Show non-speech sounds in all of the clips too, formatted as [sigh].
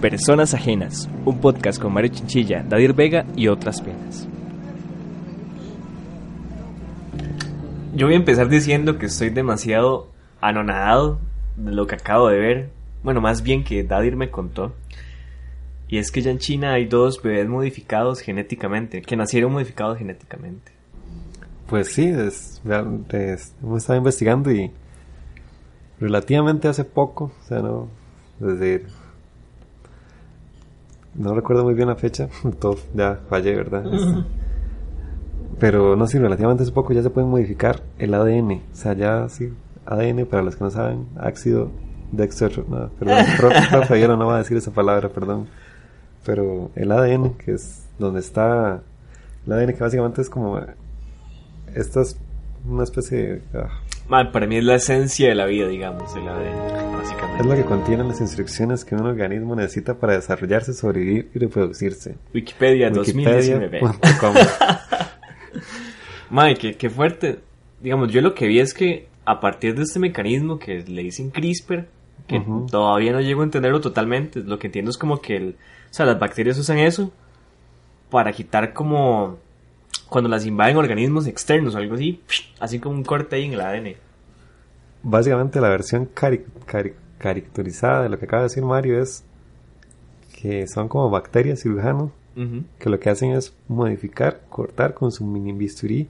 Personas Ajenas, un podcast con Mario Chinchilla, Dadir Vega y otras penas. Yo voy a empezar diciendo que estoy demasiado anonadado de lo que acabo de ver. Bueno, más bien que Dadir me contó. Y es que ya en China hay dos bebés modificados genéticamente, que nacieron modificados genéticamente. Pues sí, es, es, hemos estado investigando y relativamente hace poco, o sea, no, desde no recuerdo muy bien la fecha, [laughs] todo ya fallé, ¿verdad? [laughs] Pero no sé, relativamente hace poco ya se puede modificar el ADN. O sea, ya sí, ADN, para los que no saben, ácido Dexter, no, perdón, [laughs] Rafael no va a decir esa palabra, perdón. Pero el ADN, que es donde está, el ADN que básicamente es como, esta es una especie de... Ah. para mí es la esencia de la vida, digamos, el ADN, básicamente. Es lo que contiene las instrucciones que un organismo necesita para desarrollarse, sobrevivir y reproducirse. Wikipedia, Wikipedia 2019. [laughs] Mike, qué, fuerte. Digamos, yo lo que vi es que a partir de este mecanismo que le dicen CRISPR, que todavía no llego a entenderlo totalmente, lo que entiendo es como que el, o sea, las bacterias usan eso para quitar como cuando las invaden organismos externos o algo así, así como un corte ahí en el ADN. Básicamente la versión caricaturizada de lo que acaba de decir Mario es que son como bacterias cirujanos que lo que hacen es modificar, cortar con su mini bisturí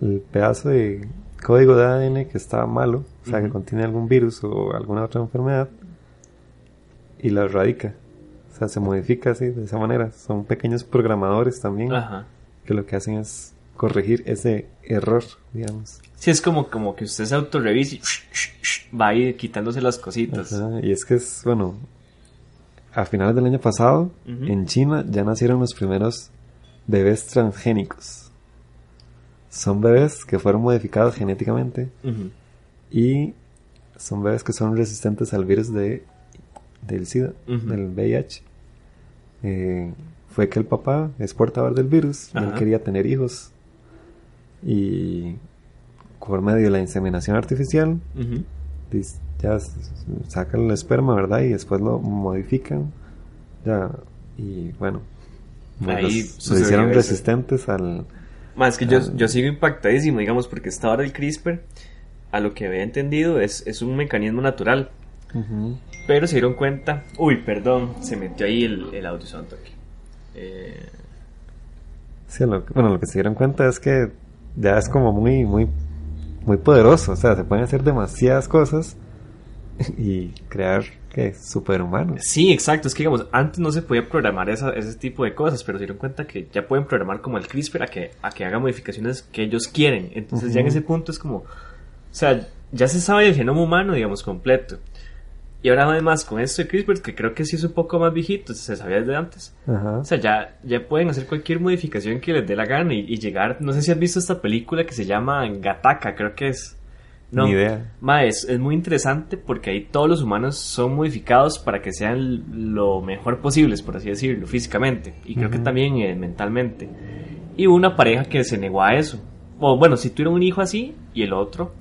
el pedazo de código de ADN que está malo, o sea, que contiene algún virus o alguna otra enfermedad, y lo erradica. O sea, se modifica así, de esa manera. Son pequeños programadores también, que lo que hacen es corregir ese error, digamos. Sí, es como, como que usted se autorrevise y va a ir quitándose las cositas. Y es que es, bueno, a finales del año pasado, en China ya nacieron los primeros bebés transgénicos. Son bebés que fueron modificados genéticamente y son bebés que son resistentes al virus de, del SIDA, del VIH. Eh, fue que el papá es portador del virus, él quería tener hijos y por medio de la inseminación artificial ya sacan el esperma, ¿verdad? Y después lo modifican. Ya, y bueno, Ahí se hicieron resistentes al... Más que yo, yo sigo impactadísimo, digamos, porque esta hora el CRISPR, a lo que había entendido, es, es un mecanismo natural. Pero se dieron cuenta, uy, perdón, se metió ahí el, el audio santo aquí. Eh... Sí, bueno, lo que se dieron cuenta es que ya es como muy, muy, muy poderoso. O sea, se pueden hacer demasiadas cosas y crear que superhumanos. Sí, exacto. Es que digamos, antes no se podía programar ese tipo de cosas, pero se dieron cuenta que ya pueden programar como el CRISPR a que, a que haga modificaciones que ellos quieren. Entonces ya en ese punto es como, o sea, ya se sabe el genoma humano, digamos, completo. Y ahora además con esto de CRISPR, que creo que sí es un poco más viejito, se sabía desde antes. O sea, ya, ya pueden hacer cualquier modificación que les dé la gana y, llegar, no sé si has visto esta película que se llama Gataka, creo que es. No, Ni idea. Ma, es, muy interesante porque ahí todos los humanos son modificados para que sean lo mejor posibles, por así decirlo, físicamente. Y creo que también eh, mentalmente. Y una pareja que se negó a eso. O bueno, si tuvieron un hijo así y el otro,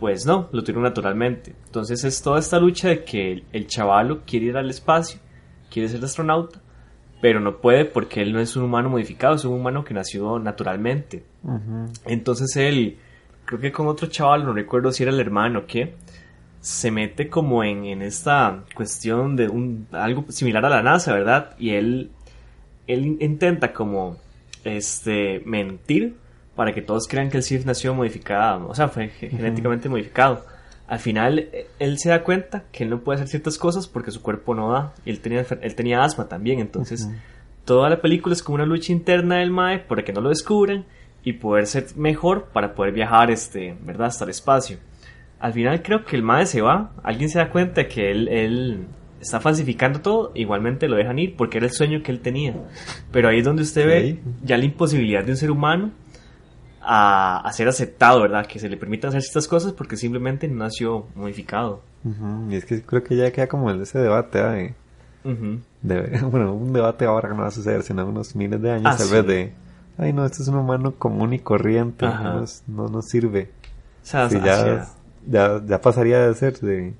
pues no, lo tuvieron naturalmente. Entonces es toda esta lucha de que el, el chavalo quiere ir al espacio, quiere ser astronauta, pero no puede porque él no es un humano modificado, es un humano que nació naturalmente. Entonces él creo que con otro chaval, no recuerdo si era el hermano o qué, se mete como en, en, esta cuestión de un, algo similar a la NASA, ¿verdad? Y él, él intenta como este, mentir para que todos crean que el Sif nació modificado, o sea, fue genéticamente modificado. Al final, e, él se da cuenta que él no puede hacer ciertas cosas porque su cuerpo no da. Él tenía, él tenía asma también, entonces toda la película es como una lucha interna del Mae para que no lo descubran y poder ser mejor para poder viajar, este, ¿verdad? Hasta el espacio. Al final creo que el MAE se va, alguien se da cuenta de que él, él está falsificando todo, igualmente lo dejan ir porque era el sueño que él tenía. Pero ahí es donde usted ve ya la imposibilidad de un ser humano a, ser aceptado, ¿verdad? Que se le permita hacer estas cosas porque simplemente no nació modificado. Y es que creo que ya queda como ese debate, ¿eh? [laughs] bueno, un debate ahora no va a suceder, sino unos miles de años, Ah, tal sí. vez de, ay no, este es un humano común y corriente, no nos, no nos sirve. O sea, Sí, ya, ya, ya pasaría de ser de,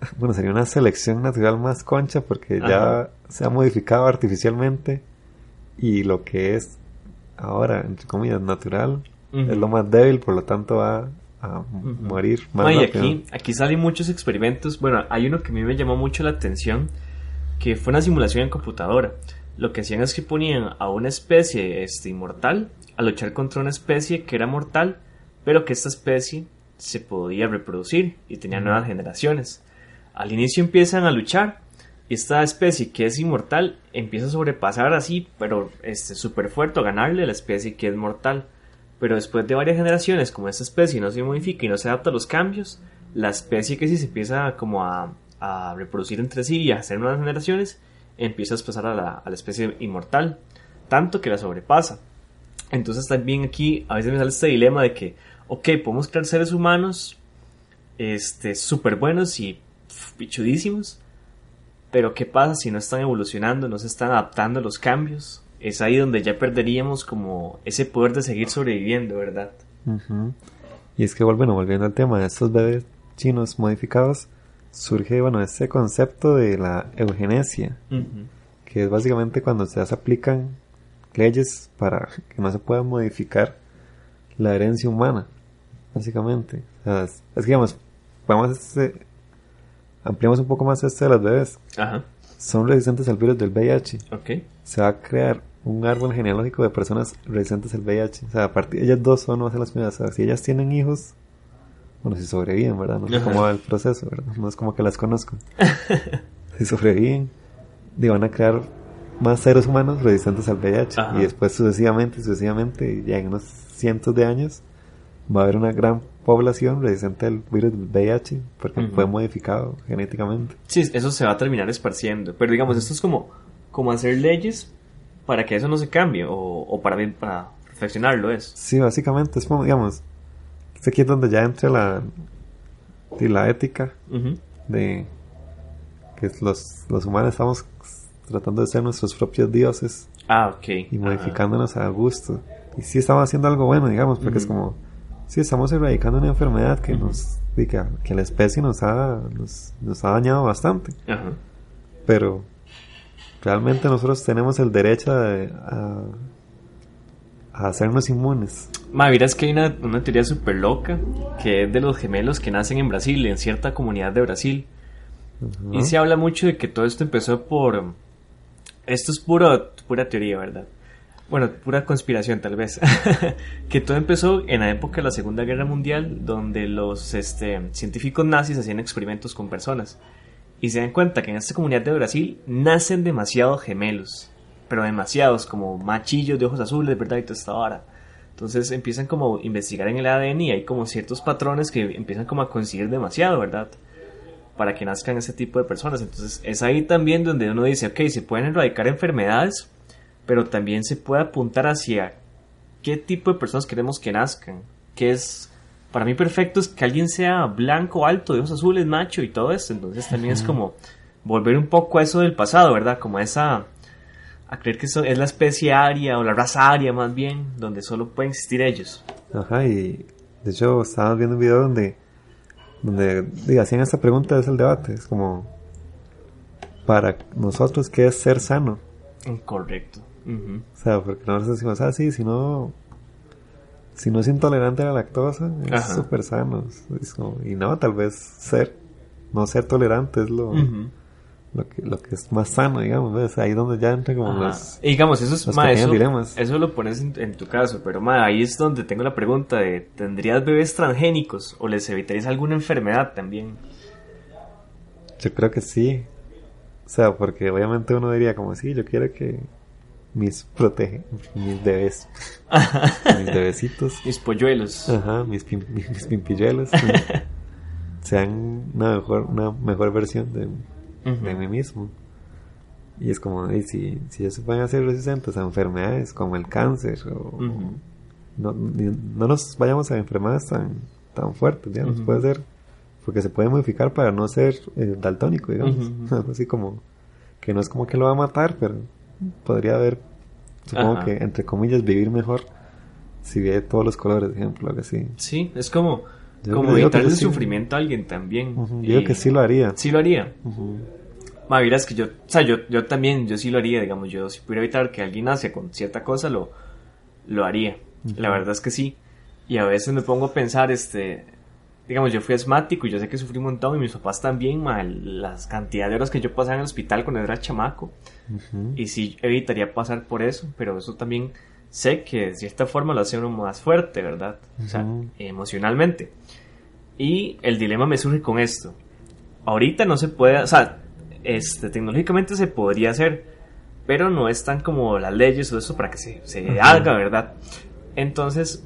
[laughs] bueno, sería una selección natural más concha porque Ajá. ya se ha modificado artificialmente y lo que es ahora, entre comillas, natural, es lo más débil, por lo tanto va a morir más y aquí, aquí salen muchos experimentos. Bueno, hay uno que a mí me llamó mucho la atención, que fue una simulación en computadora. Lo que hacían es que ponían a una especie este, inmortal a luchar contra una especie que era mortal, pero que esta especie se podía reproducir y tenía nuevas generaciones. Al inicio empiezan a luchar y esta especie que es inmortal empieza a sobrepasar así, pero este súper fuerte a ganarle a la especie que es mortal. Pero después de varias generaciones, como esta especie no se modifica y no se adapta a los cambios, la especie que sí se empieza como a, a reproducir entre sí y a hacer nuevas generaciones, empieza a pasar a la, especie inmortal, tanto que la sobrepasa. Entonces también aquí a veces me sale este dilema de que, ok, podemos crear seres humanos este, súper buenos y pichudísimos, pero ¿qué pasa si no están evolucionando, no se están adaptando a los cambios? Es ahí donde ya perderíamos como ese poder de seguir sobreviviendo, ¿verdad? Y es que, bueno, volviendo al tema de estos bebés chinos modificados, surge, bueno, ese concepto de la eugenesia, que es básicamente cuando se aplican leyes para que no se pueda modificar la herencia humana, básicamente. O sea, es, es que, digamos, podemos, este, ampliamos un poco más este de los bebés. Ajá, Son resistentes al virus del VIH. ok. Se va a crear un árbol genealógico de personas resistentes al VIH. O sea, a partir, ellas dos son no las primeras. O sea, si ellas tienen hijos, bueno, si sobreviven, ¿verdad? No sé cómo va el proceso, ¿verdad? No es como que las conozco. [laughs] si sobreviven, y van a crear más seres humanos resistentes al VIH. Ajá. Y después sucesivamente, sucesivamente, ya en unos cientos de años, va a haber una gran población resistente al virus del VIH porque Ujú. fue modificado genéticamente. Sí, eso se va a terminar esparciendo. Pero digamos, esto es como, como hacer leyes para que eso no se cambie o, o para, para perfeccionarlo es. Sí, básicamente es como, digamos, es aquí es donde ya entra la, y la ética de que los, los humanos estamos tratando de ser nuestros propios dioses Ah, ok. y modificándonos a gusto. Y sí estamos haciendo algo bueno, digamos, porque es como, sí estamos erradicando una enfermedad que nos, que, que la especie nos ha, nos, nos ha dañado bastante. Pero realmente nosotros tenemos el derecho de- a, a hacernos inmunes. Ma, miras que hay una, una teoría súper loca que es de los gemelos que nacen en Brasil, en cierta comunidad de Brasil. Y se habla mucho de que todo esto empezó por... Esto es puro, pura teoría, ¿verdad? Bueno, pura conspiración tal vez. [laughs] que todo empezó en la época de la Segunda Guerra Mundial, donde los este, científicos nazis hacían experimentos con personas. Y se dan cuenta que en esta comunidad de Brasil nacen demasiados gemelos. Pero demasiados, como machillos de ojos azules, ¿verdad? Y toda esta vara. Entonces empiezan como a investigar en el ADN y hay como ciertos patrones que empiezan como a coincidir demasiado, ¿verdad? para que nazcan ese tipo de personas. Entonces es ahí también donde uno dice, ok, se pueden erradicar enfermedades, pero también se puede apuntar hacia qué tipo de personas queremos que nazcan. Que es, para mí perfecto es que alguien sea blanco, alto, de ojos azules, macho y todo esto. Entonces también es como volver un poco a eso del pasado, ¿verdad? Como esa, a creer que eso es la especie aria o la raza aria más bien, donde solo pueden existir ellos. Ajá, y de hecho estábamos viendo un video donde, donde diga, hacían esta pregunta, es el debate, es como, para nosotros, ¿qué es ser sano? Correcto. Ujú. O sea, porque nosotros decimos, ah, sí, si no, si no es intolerante a la lactosa, es súper sano. Es como- y no, tal vez ser, no ser tolerante es lo, Ujú. Lo, que, lo que es más sano, digamos, ¿ves? Ahí donde ya entra como Ajá. los... Y digamos, eso es pequeños eso, dilemas. eso lo pones en, en tu caso, pero ma, ahí es donde tengo la pregunta de ¿tendrías bebés transgénicos o les evitarías alguna enfermedad también? Yo creo que sí. O sea, porque obviamente uno diría como, sí, yo quiero que mis protege, mis bebés, [laughs] mis bebecitos, Mis polluelos. ajá, mis, pim- [laughs] mis pimpilluelos, [laughs] sean una mejor, una mejor versión de, De mí mismo. Y es como, y si, si ellos se pueden hacer resistentes a enfermedades como el cáncer, o no, no nos vayamos a enfermedades tan, tan fuertes, digamos, Ujú. puede ser, porque se puede modificar para no ser eh, daltónico, digamos, [laughs] así como que no es como que lo va a matar, pero podría haber, supongo Ajá. que, entre comillas, vivir mejor si ve todos los colores, por ejemplo, algo así. Sí, es como, Yo como evitarle sí. sufrimiento a alguien también. Ujú, Yo Y- digo que sí lo haría. Sí lo haría. Ujú. Ma, verás que yo, o sea, yo, yo también, yo sí lo haría, digamos, yo si pudiera evitar que alguien nace con cierta cosa, lo, lo haría. La verdad es que sí. Y a veces me pongo a pensar, este, digamos, yo fui asmático y yo sé que sufrí un montón y mis papás también, ma, las cantidades de horas que yo pasaba en el hospital cuando era chamaco. Y sí evitaría pasar por eso, pero eso también sé que de cierta forma lo hace uno más fuerte, ¿verdad? O sea, emocionalmente. Y el dilema me surge con esto. Ahorita no se puede, o sea, este, tecnológicamente se podría hacer, pero no están como las leyes o eso para que se, se haga, ¿verdad? Entonces,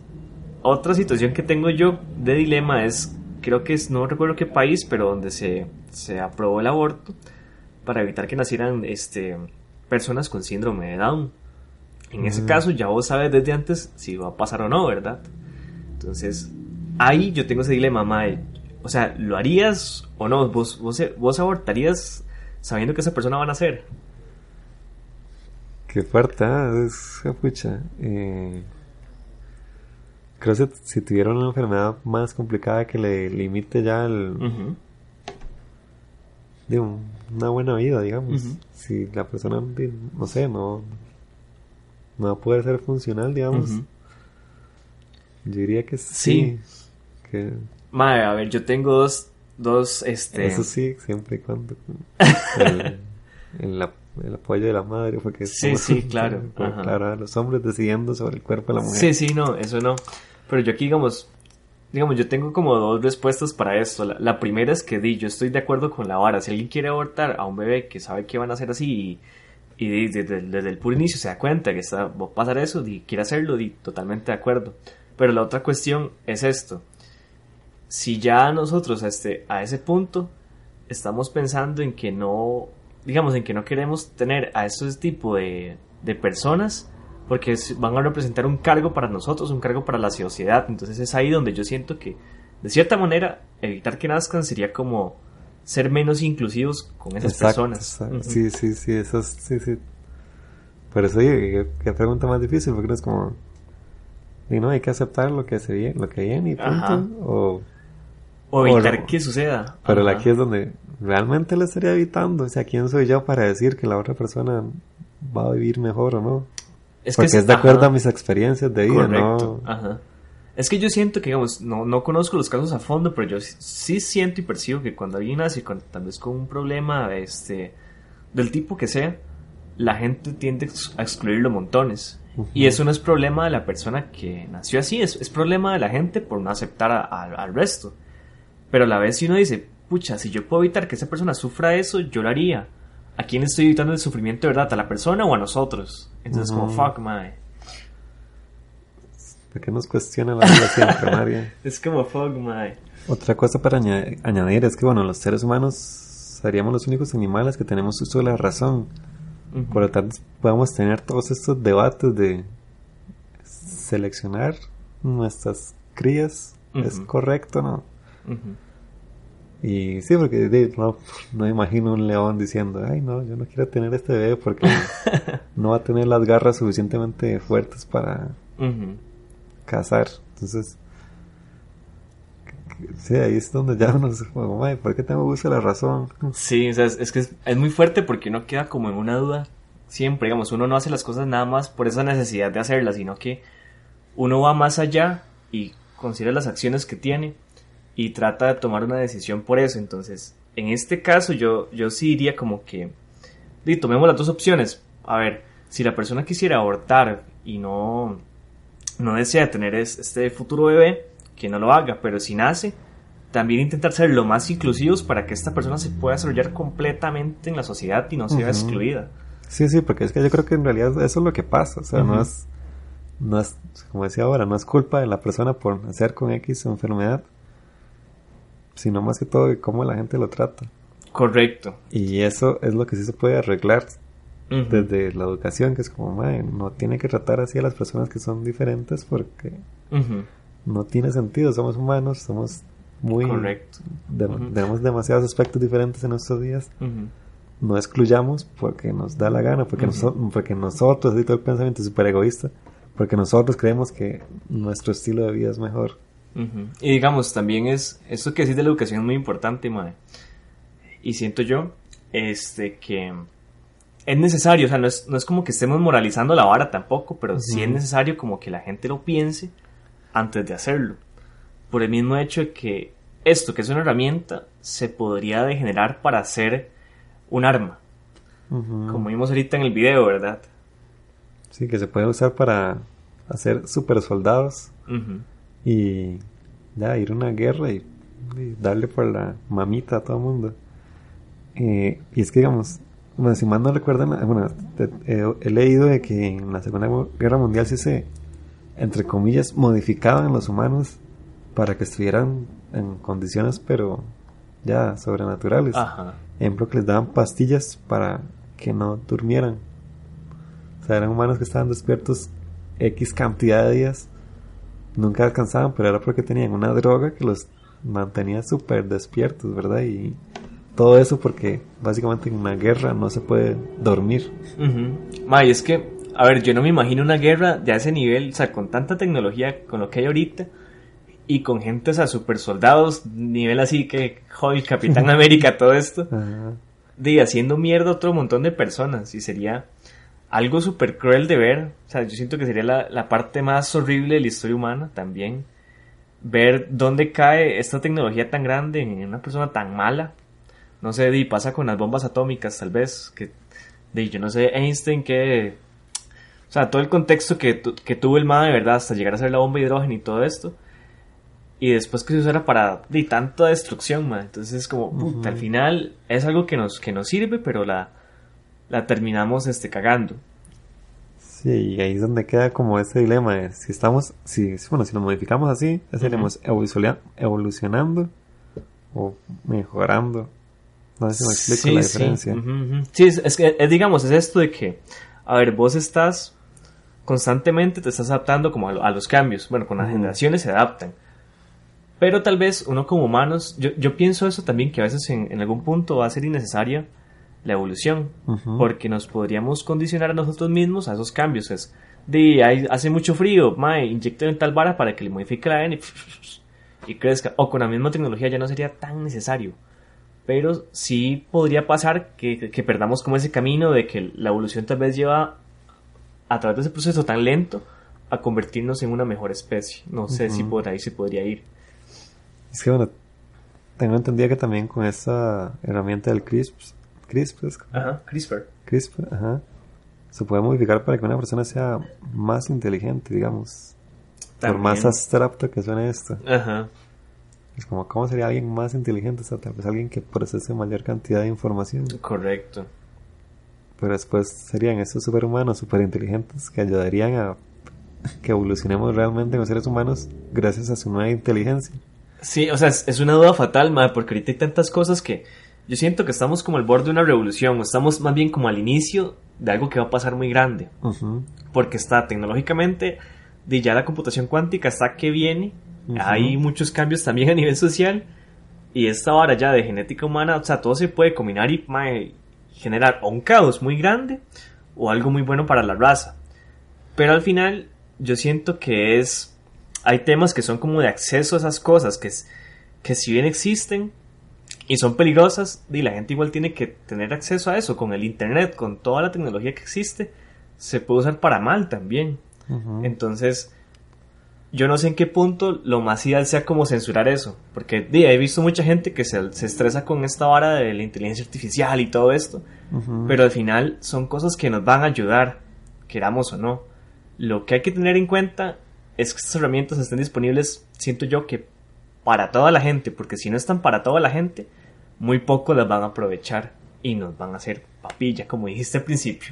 otra situación que tengo yo de dilema es, creo que es, no recuerdo qué país, pero donde se, se aprobó el aborto para evitar que nacieran este, personas con síndrome de Down. En ese Ujú. caso ya vos sabes desde antes si va a pasar o no, ¿verdad? Entonces, ahí yo tengo ese dilema, mae. O sea, ¿lo harías o no? ¿Vos, vos, vos abortarías sabiendo que esa persona va a nacer? Qué fuerte, ah, es pucha. Eh, creo que si tuviera una enfermedad más complicada que le limite ya el, Ujú. de un- una buena vida, digamos. Ujú. Si la persona, no sé, no, no va a poder ser funcional, digamos. Yo diría que sí. Que Mae, a ver, yo tengo dos, dos, este... eso sí, siempre y cuando [laughs] el, el ap- el apoyo de la madre, porque es Sí, sí, [laughs] claro, como, claro, los hombres decidiendo sobre el cuerpo de la mujer. Sí, sí, no, eso no. Pero yo aquí, digamos, digamos, yo tengo como dos respuestas para esto. La, la primera es que di, yo estoy de acuerdo con la vara. Si alguien quiere abortar a un bebé que sabe que van a hacer así y, y desde, desde el puro inicio se da cuenta que está, a pasar eso y quiere hacerlo, di, totalmente de acuerdo. Pero la otra cuestión es esto. Si ya nosotros a, este, a ese punto estamos pensando en que no, digamos, en que no queremos tener a esos tipo de, de personas porque van a representar un cargo para nosotros, un cargo para la sociedad. Entonces es ahí donde yo siento que, de cierta manera, evitar que nazcan sería como ser menos inclusivos con esas Exacto, personas. exacto. Ujú. Sí, sí, sí, eso es- sí, sí. Por eso digo qué pregunta más difícil, porque no es como, y no, hay que aceptar lo que se viene, lo que viene y punto. Ajá. O, O evitar o que suceda. pero Ajá. aquí es donde realmente le estaría evitando, o sea, ¿quién soy yo para decir que la otra persona va a vivir mejor o no? Es que porque es de acuerdo ajá. a mis experiencias de vida, Correcto. ¿no? Ajá. Es que yo siento que, digamos, no, no conozco los casos a fondo, pero yo sí- siento y percibo que cuando alguien nace con, tal vez con un problema este, del tipo que sea, la gente tiende a ex- a excluirlo montones. Y eso no es problema de la persona que nació así, es, es problema de la gente por no aceptar a- a- al resto. Pero a la vez si uno dice, pucha, si yo puedo evitar que esa persona sufra eso, yo lo haría. ¿A quién estoy evitando el sufrimiento de verdad? ¿A la persona o a nosotros? Entonces como, fuck, mae. ¿Por qué nos cuestiona la vida siempre, María? Es como fuck, mae. Otra cosa para aña- añadir es que, bueno, los seres humanos seríamos los únicos animales que tenemos uso de la razón. Por lo tanto, podemos tener todos estos debates de seleccionar nuestras crías. ¿Es correcto no? Y sí, porque de- no, no imagino un león diciendo, ay, no, yo no quiero tener este bebé porque [laughs] no va a tener las garras suficientemente fuertes para. Cazar. Entonces, sí, ahí es donde ya uno se como, "Ay, ¿por qué tengo uso de la razón? Sí, o sea, es, es que es, es muy fuerte porque uno queda como en una duda siempre, digamos, uno no hace las cosas nada más por esa necesidad de hacerlas, sino que uno va más allá y considera las acciones que tiene y trata de tomar una decisión por eso. Entonces, en este caso yo, yo sí diría como que, di, tomemos las dos opciones. A ver, si la persona quisiera abortar y no, no desea tener es- este futuro bebé, que no lo haga, pero si nace, también intentar ser lo más inclusivos para que esta persona se pueda desarrollar completamente en la sociedad y no sea excluida. Sí, sí, porque es que yo creo que en realidad eso es lo que pasa. O sea, no es, no es, como decía ahora, no es culpa de la persona por nacer con X enfermedad, sino más que todo de cómo la gente lo trata. Correcto. Y eso es lo que sí se puede arreglar Ujú. desde la educación, que es como, "Mae, no tiene que tratar así a las personas que son diferentes porque Ujú. no tiene sentido, somos humanos, somos muy... Correcto. de- Ujú. Tenemos demasiados aspectos diferentes en nuestros días. No excluyamos porque nos da la gana, porque, porque nosotros, y todo el pensamiento es súper egoísta, porque nosotros creemos que nuestro estilo de vida es mejor. Y digamos, también es, eso que decís de la educación es muy importante, madre. Y siento yo, este, que es necesario, o sea, no es, no es como que estemos moralizando la vara tampoco, pero sí es necesario como que la gente lo piense antes de hacerlo. Por el mismo hecho de que esto, que es una herramienta, se podría degenerar para hacer un arma. Como vimos ahorita en el video, ¿verdad? Sí, que se puede usar para hacer super soldados y ya ir a una guerra y, darle por la mamita a todo el mundo. Eh, y es que, digamos, bueno, si mal no recuerdan, bueno, he leído de que en la Segunda Guerra Mundial sí se, entre comillas, modificaban los humanos para que estuvieran en condiciones, pero ya sobrenaturales. Ajá. Ejemplo, que les daban pastillas para que no durmieran. O sea, eran humanos que estaban despiertos X cantidad de días. Nunca alcanzaban, pero era porque tenían una droga que los mantenía súper despiertos, ¿verdad? Y todo eso porque básicamente en una guerra no se puede dormir. Uh es que, a ver, yo no me imagino una guerra de ese nivel, o sea, con tanta tecnología, con lo que hay ahorita, y con gente, o sea, super soldados, nivel así que Hulk, Capitán [laughs] América, todo esto, de haciendo mierda a otro montón de personas, y sería algo súper cruel de ver, o sea, yo siento que sería la, la parte más horrible de la historia humana también, ver dónde cae esta tecnología tan grande en una persona tan mala, no sé, di, pasa con las bombas atómicas, tal vez, que, di, yo no sé, Einstein, que, o sea, todo el contexto que, que tuvo el MA de verdad hasta llegar a ser la bomba de hidrógeno y todo esto, y después que se usara para di, tanta destrucción, man. Entonces es como, al final es algo que nos, que nos sirve, pero la, la terminamos este, cagando. Sí, y ahí es donde queda como ese dilema de si estamos, si, bueno, si nos modificamos así, estaremos evolucionando o mejorando. No sé si me explico la diferencia. Sí, es, que, es, digamos, es esto de que, a ver, vos estás constantemente, te estás adaptando como a, los cambios. Bueno, con las generaciones se adaptan. Pero tal vez uno como humanos, yo, yo pienso eso también, que a veces en, en, algún punto va a ser innecesaria la evolución, porque nos podríamos condicionar a nosotros mismos a esos cambios. Es de, hay, hace mucho frío, mae, inyecten en tal vara para que le modifique la ADN y, [laughs] y crezca. O con la misma tecnología ya no sería tan necesario pero sí podría pasar que, que, perdamos como ese camino de que la evolución tal vez lleva a través de ese proceso tan lento a convertirnos en una mejor especie. No sé si por ahí se podría ir. Es que bueno, tengo entendido que también con esa herramienta del CRISPR, CRISPR, ajá, CRISPR, CRISPR, ajá, se puede modificar para que una persona sea más inteligente, digamos. Por más abstracto que suene esto. Ajá. Es como, ¿cómo sería alguien más inteligente? O sea, tal vez alguien que procese mayor cantidad de información. Correcto. Pero después serían esos superhumanos super inteligentes que ayudarían a que evolucionemos realmente como seres humanos gracias a su nueva inteligencia. Sí, o sea, es, una duda fatal, madre, porque ahorita hay tantas cosas que yo siento que estamos como al borde de una revolución, o estamos más bien como al inicio de algo que va a pasar muy grande. Porque está tecnológicamente, de ya la computación cuántica está que viene, hay muchos cambios también a nivel social. Y esta vara ya de genética humana, o sea, todo se puede combinar y generar un caos muy grande o algo muy bueno para la raza. Pero al final, yo siento que es. Hay temas que son como de acceso a esas cosas, que, que si bien existen y son peligrosas, y la gente igual tiene que tener acceso a eso. Con el internet, con toda la tecnología que existe, se puede usar para mal también. Entonces, yo no sé en qué punto lo más ideal sea como censurar eso. Porque he visto mucha gente que se, estresa con esta vara de la inteligencia artificial y todo esto. Pero al final son cosas que nos van a ayudar, queramos o no. Lo que hay que tener en cuenta es que estas herramientas estén disponibles, siento yo, que para toda la gente. Porque si no están para toda la gente, muy poco las van a aprovechar y nos van a hacer papilla, como dijiste al principio.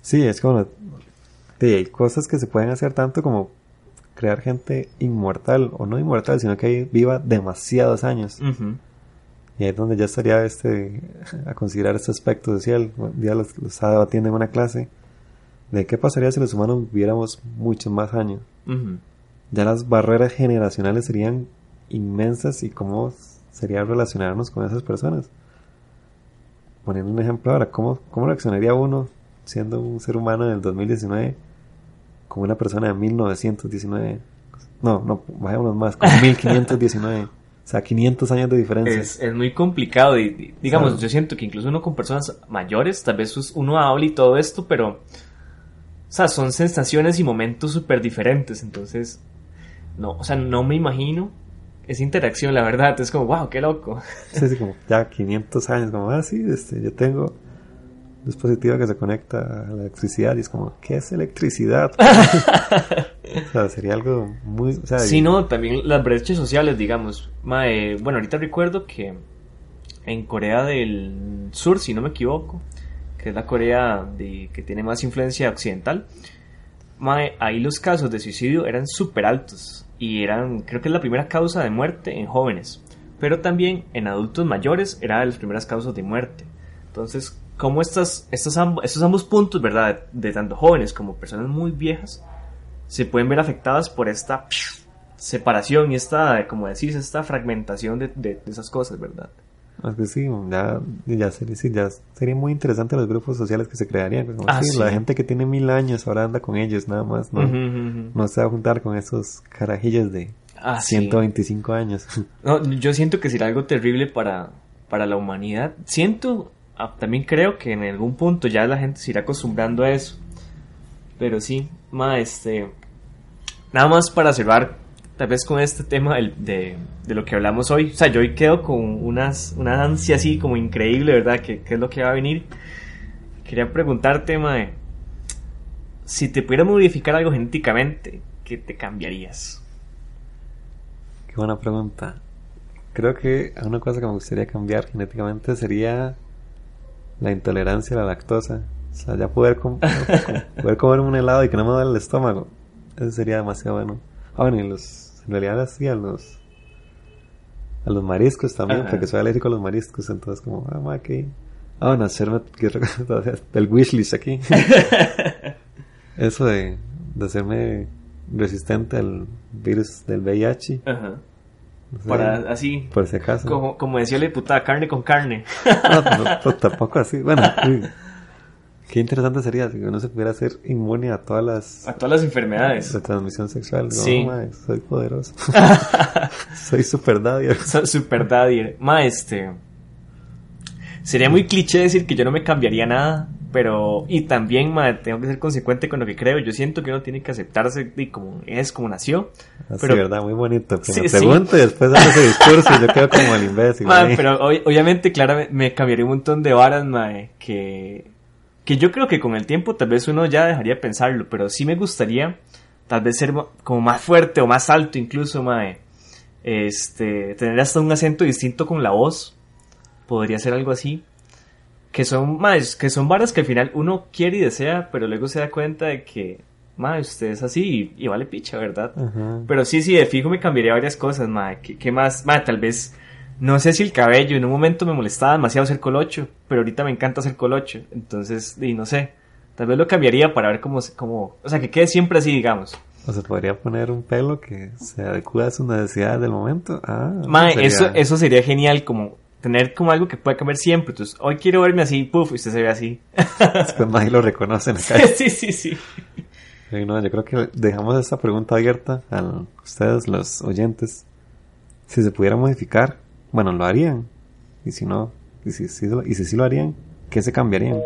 Sí, es como... hay cosas que se pueden hacer tanto como crear gente inmortal, o no inmortal, sino que viva demasiados años. Y ahí es donde ya estaría este, a considerar este aspecto social. Ya lo, estaba debatiendo en una clase de qué pasaría si los humanos viviéramos muchos más años. Ya las barreras generacionales serían inmensas y cómo sería relacionarnos con esas personas. poniendo un ejemplo ahora, ¿cómo, ¿cómo reaccionaría uno siendo un ser humano en el 2019 como una persona de 1919? No, no, bajémonos más, como [laughs] 1519. O sea, 500 años de diferencia. Es, es muy complicado y, digamos, yo siento que incluso uno con personas mayores, tal vez uno habla y todo esto, pero, o sea, son sensaciones y momentos súper diferentes, entonces, no, o sea, no me imagino esa interacción, la verdad, es como, wow, qué loco. Sí, sí, como ya 500 años, como, ah, sí, este, yo tengo dispositivo que se conecta a la electricidad y es como, ¿qué es electricidad? [laughs] o sea, sería algo muy... O sea, sí, no, también las brechas sociales, digamos. Bueno, ahorita recuerdo que en Corea del Sur, si no me equivoco, que es la Corea de, que tiene más influencia occidental, ahí los casos de suicidio eran súper altos y eran, creo que es la primera causa de muerte en jóvenes, pero también en adultos mayores era de las primeras causas de muerte. Entonces, como estas, estos, ambos, estos ambos puntos, ¿verdad? De tanto jóvenes como personas muy viejas, se pueden ver afectadas por esta separación y esta, como decís, esta fragmentación de, de, esas cosas, ¿verdad? Es que sí, ya, ya, sería, ya sería muy interesante los grupos sociales que se crearían. Como, Ah, sí, sí. La gente que tiene mil años ahora anda con ellos nada más, ¿no? Ujú, ujú, ujú. No se va a juntar con esos carajillos de Ah, sí. 125 años. No, yo siento que será algo terrible para, para la humanidad. Siento, ah, también creo que en algún punto ya la gente se irá acostumbrando a eso. Pero sí, ma, este. Nada más para cerrar, tal vez con este tema del- de, de lo que hablamos hoy. O sea, yo hoy quedo con unas, una ansia así como increíble, ¿verdad? ¿Qué, qué es lo que va a venir? Quería preguntarte, mae, si te pudieras modificar algo genéticamente, ¿qué te cambiarías? Qué buena pregunta. Creo que una cosa que me gustaría cambiar genéticamente sería la intolerancia a la lactosa. O sea, ya poder, com- [laughs] poder comer un helado y que no me duele el estómago. Eso sería demasiado bueno. Ah, bueno, y los, en realidad sí, a los, a los mariscos también, Ajá. porque soy alérgico a los mariscos, entonces como, ah, ma, que... Ah, bueno, hacerme, que [laughs] el wishlist aquí. [laughs] Eso de, de hacerme resistente al virus del VIH. Ajá. Sé, Para así, por si acaso. como, como decía la diputada, carne con carne. No, no, no, [laughs] tampoco así. Bueno, uy, qué interesante sería si uno se pudiera hacer inmune a todas las A todas las enfermedades. de transmisión sexual. Sí. "Oh, mae, soy poderoso. [laughs] soy super daddy. So- Super daddy. Ma, este. Sería muy cliché decir que yo no me cambiaría nada, pero. Y también, tengo que ser consecuente con lo que creo. Yo siento que uno tiene que aceptarse y como es, como nació. Así, Pero- ¿verdad? Muy bonito. Que Sí, me sí. pregunto y después hace ese discurso y yo quedo como el imbécil. Pero ob- obviamente, claramente, me cambiaría un montón de varas, ma, que. Que yo creo que con el tiempo tal vez uno ya dejaría de pensarlo, pero sí me gustaría tal vez ser como más fuerte o más alto incluso, mae. Este, tener hasta un acento distinto con la voz. Podría ser algo así. Que son, más que son varas que al final uno quiere y desea, pero luego se da cuenta de que, mae, usted es así y, y vale picha, ¿verdad? Pero sí, sí, de fijo me cambiaría varias cosas, mae. ¿Qué, qué más? Mae, tal vez, no sé si el cabello, en un momento me molestaba demasiado hacer colocho, pero ahorita me encanta hacer colocho. Entonces, y no sé, tal vez lo cambiaría para ver cómo, cómo, o sea, que quede siempre así, digamos. O se podría poner un pelo que se adecue a sus necesidades del momento. Ah, Mae, sería- eso, eso sería genial, como tener como algo que pueda cambiar siempre. Entonces, hoy quiero verme así, puff, y usted se ve así. Después más y lo reconocen [laughs] acá. sí, sí, sí. Sí, no, yo creo que dejamos esta pregunta abierta a ustedes, los oyentes. Si se pudiera modificar, bueno, lo harían. Y si no, y si, si y si sí lo harían, ¿qué se cambiarían?